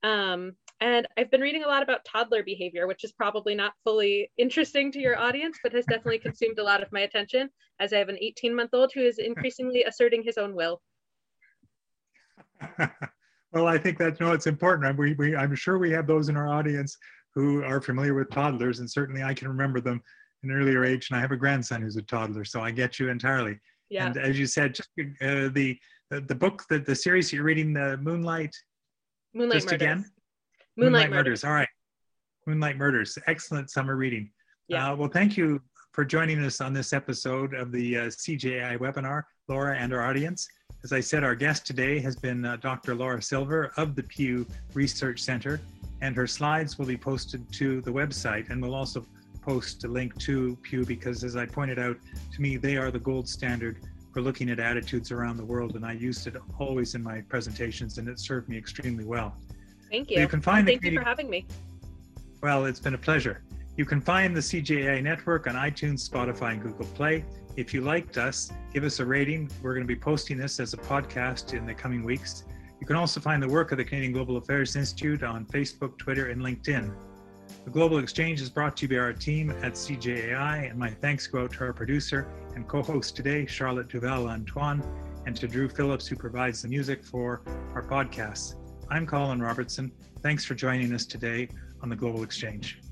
Um, and I've been reading a lot about toddler behavior, which is probably not fully interesting to your audience, but has definitely consumed a lot of my attention as I have an 18 month old who is increasingly asserting his own will. well, I think that's no, it's important. We, we, I'm sure we have those in our audience who are familiar with toddlers, and certainly I can remember them in earlier age. And I have a grandson who's a toddler, so I get you entirely. Yeah. And as you said, just uh, the, the the book, the the series you're reading, the Moonlight Moonlight Just Murders. again? Moonlight, Moonlight Murders. Murders. All right. Moonlight Murders. Excellent summer reading. Yeah. Uh, well, thank you for joining us on this episode of the uh, CGAI webinar, Laura and our audience. As I said, our guest today has been uh, Dr. Laura Silver of the Pew Research Center, and her slides will be posted to the website, and we'll also post a link to Pew because, as I pointed out, to me, they are the gold standard for looking at attitudes around the world, and I used it always in my presentations, and it served me extremely well. Thank you. you can find Thank you for having me. Well, it's been a pleasure. You can find the CGAI network on iTunes, Spotify, and Google Play. If you liked us, give us a rating. We're going to be posting this as a podcast in the coming weeks. You can also find the work of the Canadian Global Affairs Institute on Facebook, Twitter, and LinkedIn. The Global Exchange is brought to you by our team at CGAI, and my thanks go out to our producer and co host today, Charlotte Duval Antoine, and to Drew Phillips, who provides the music for our podcasts. I'm Colin Robertson. Thanks for joining us today on the Global Exchange.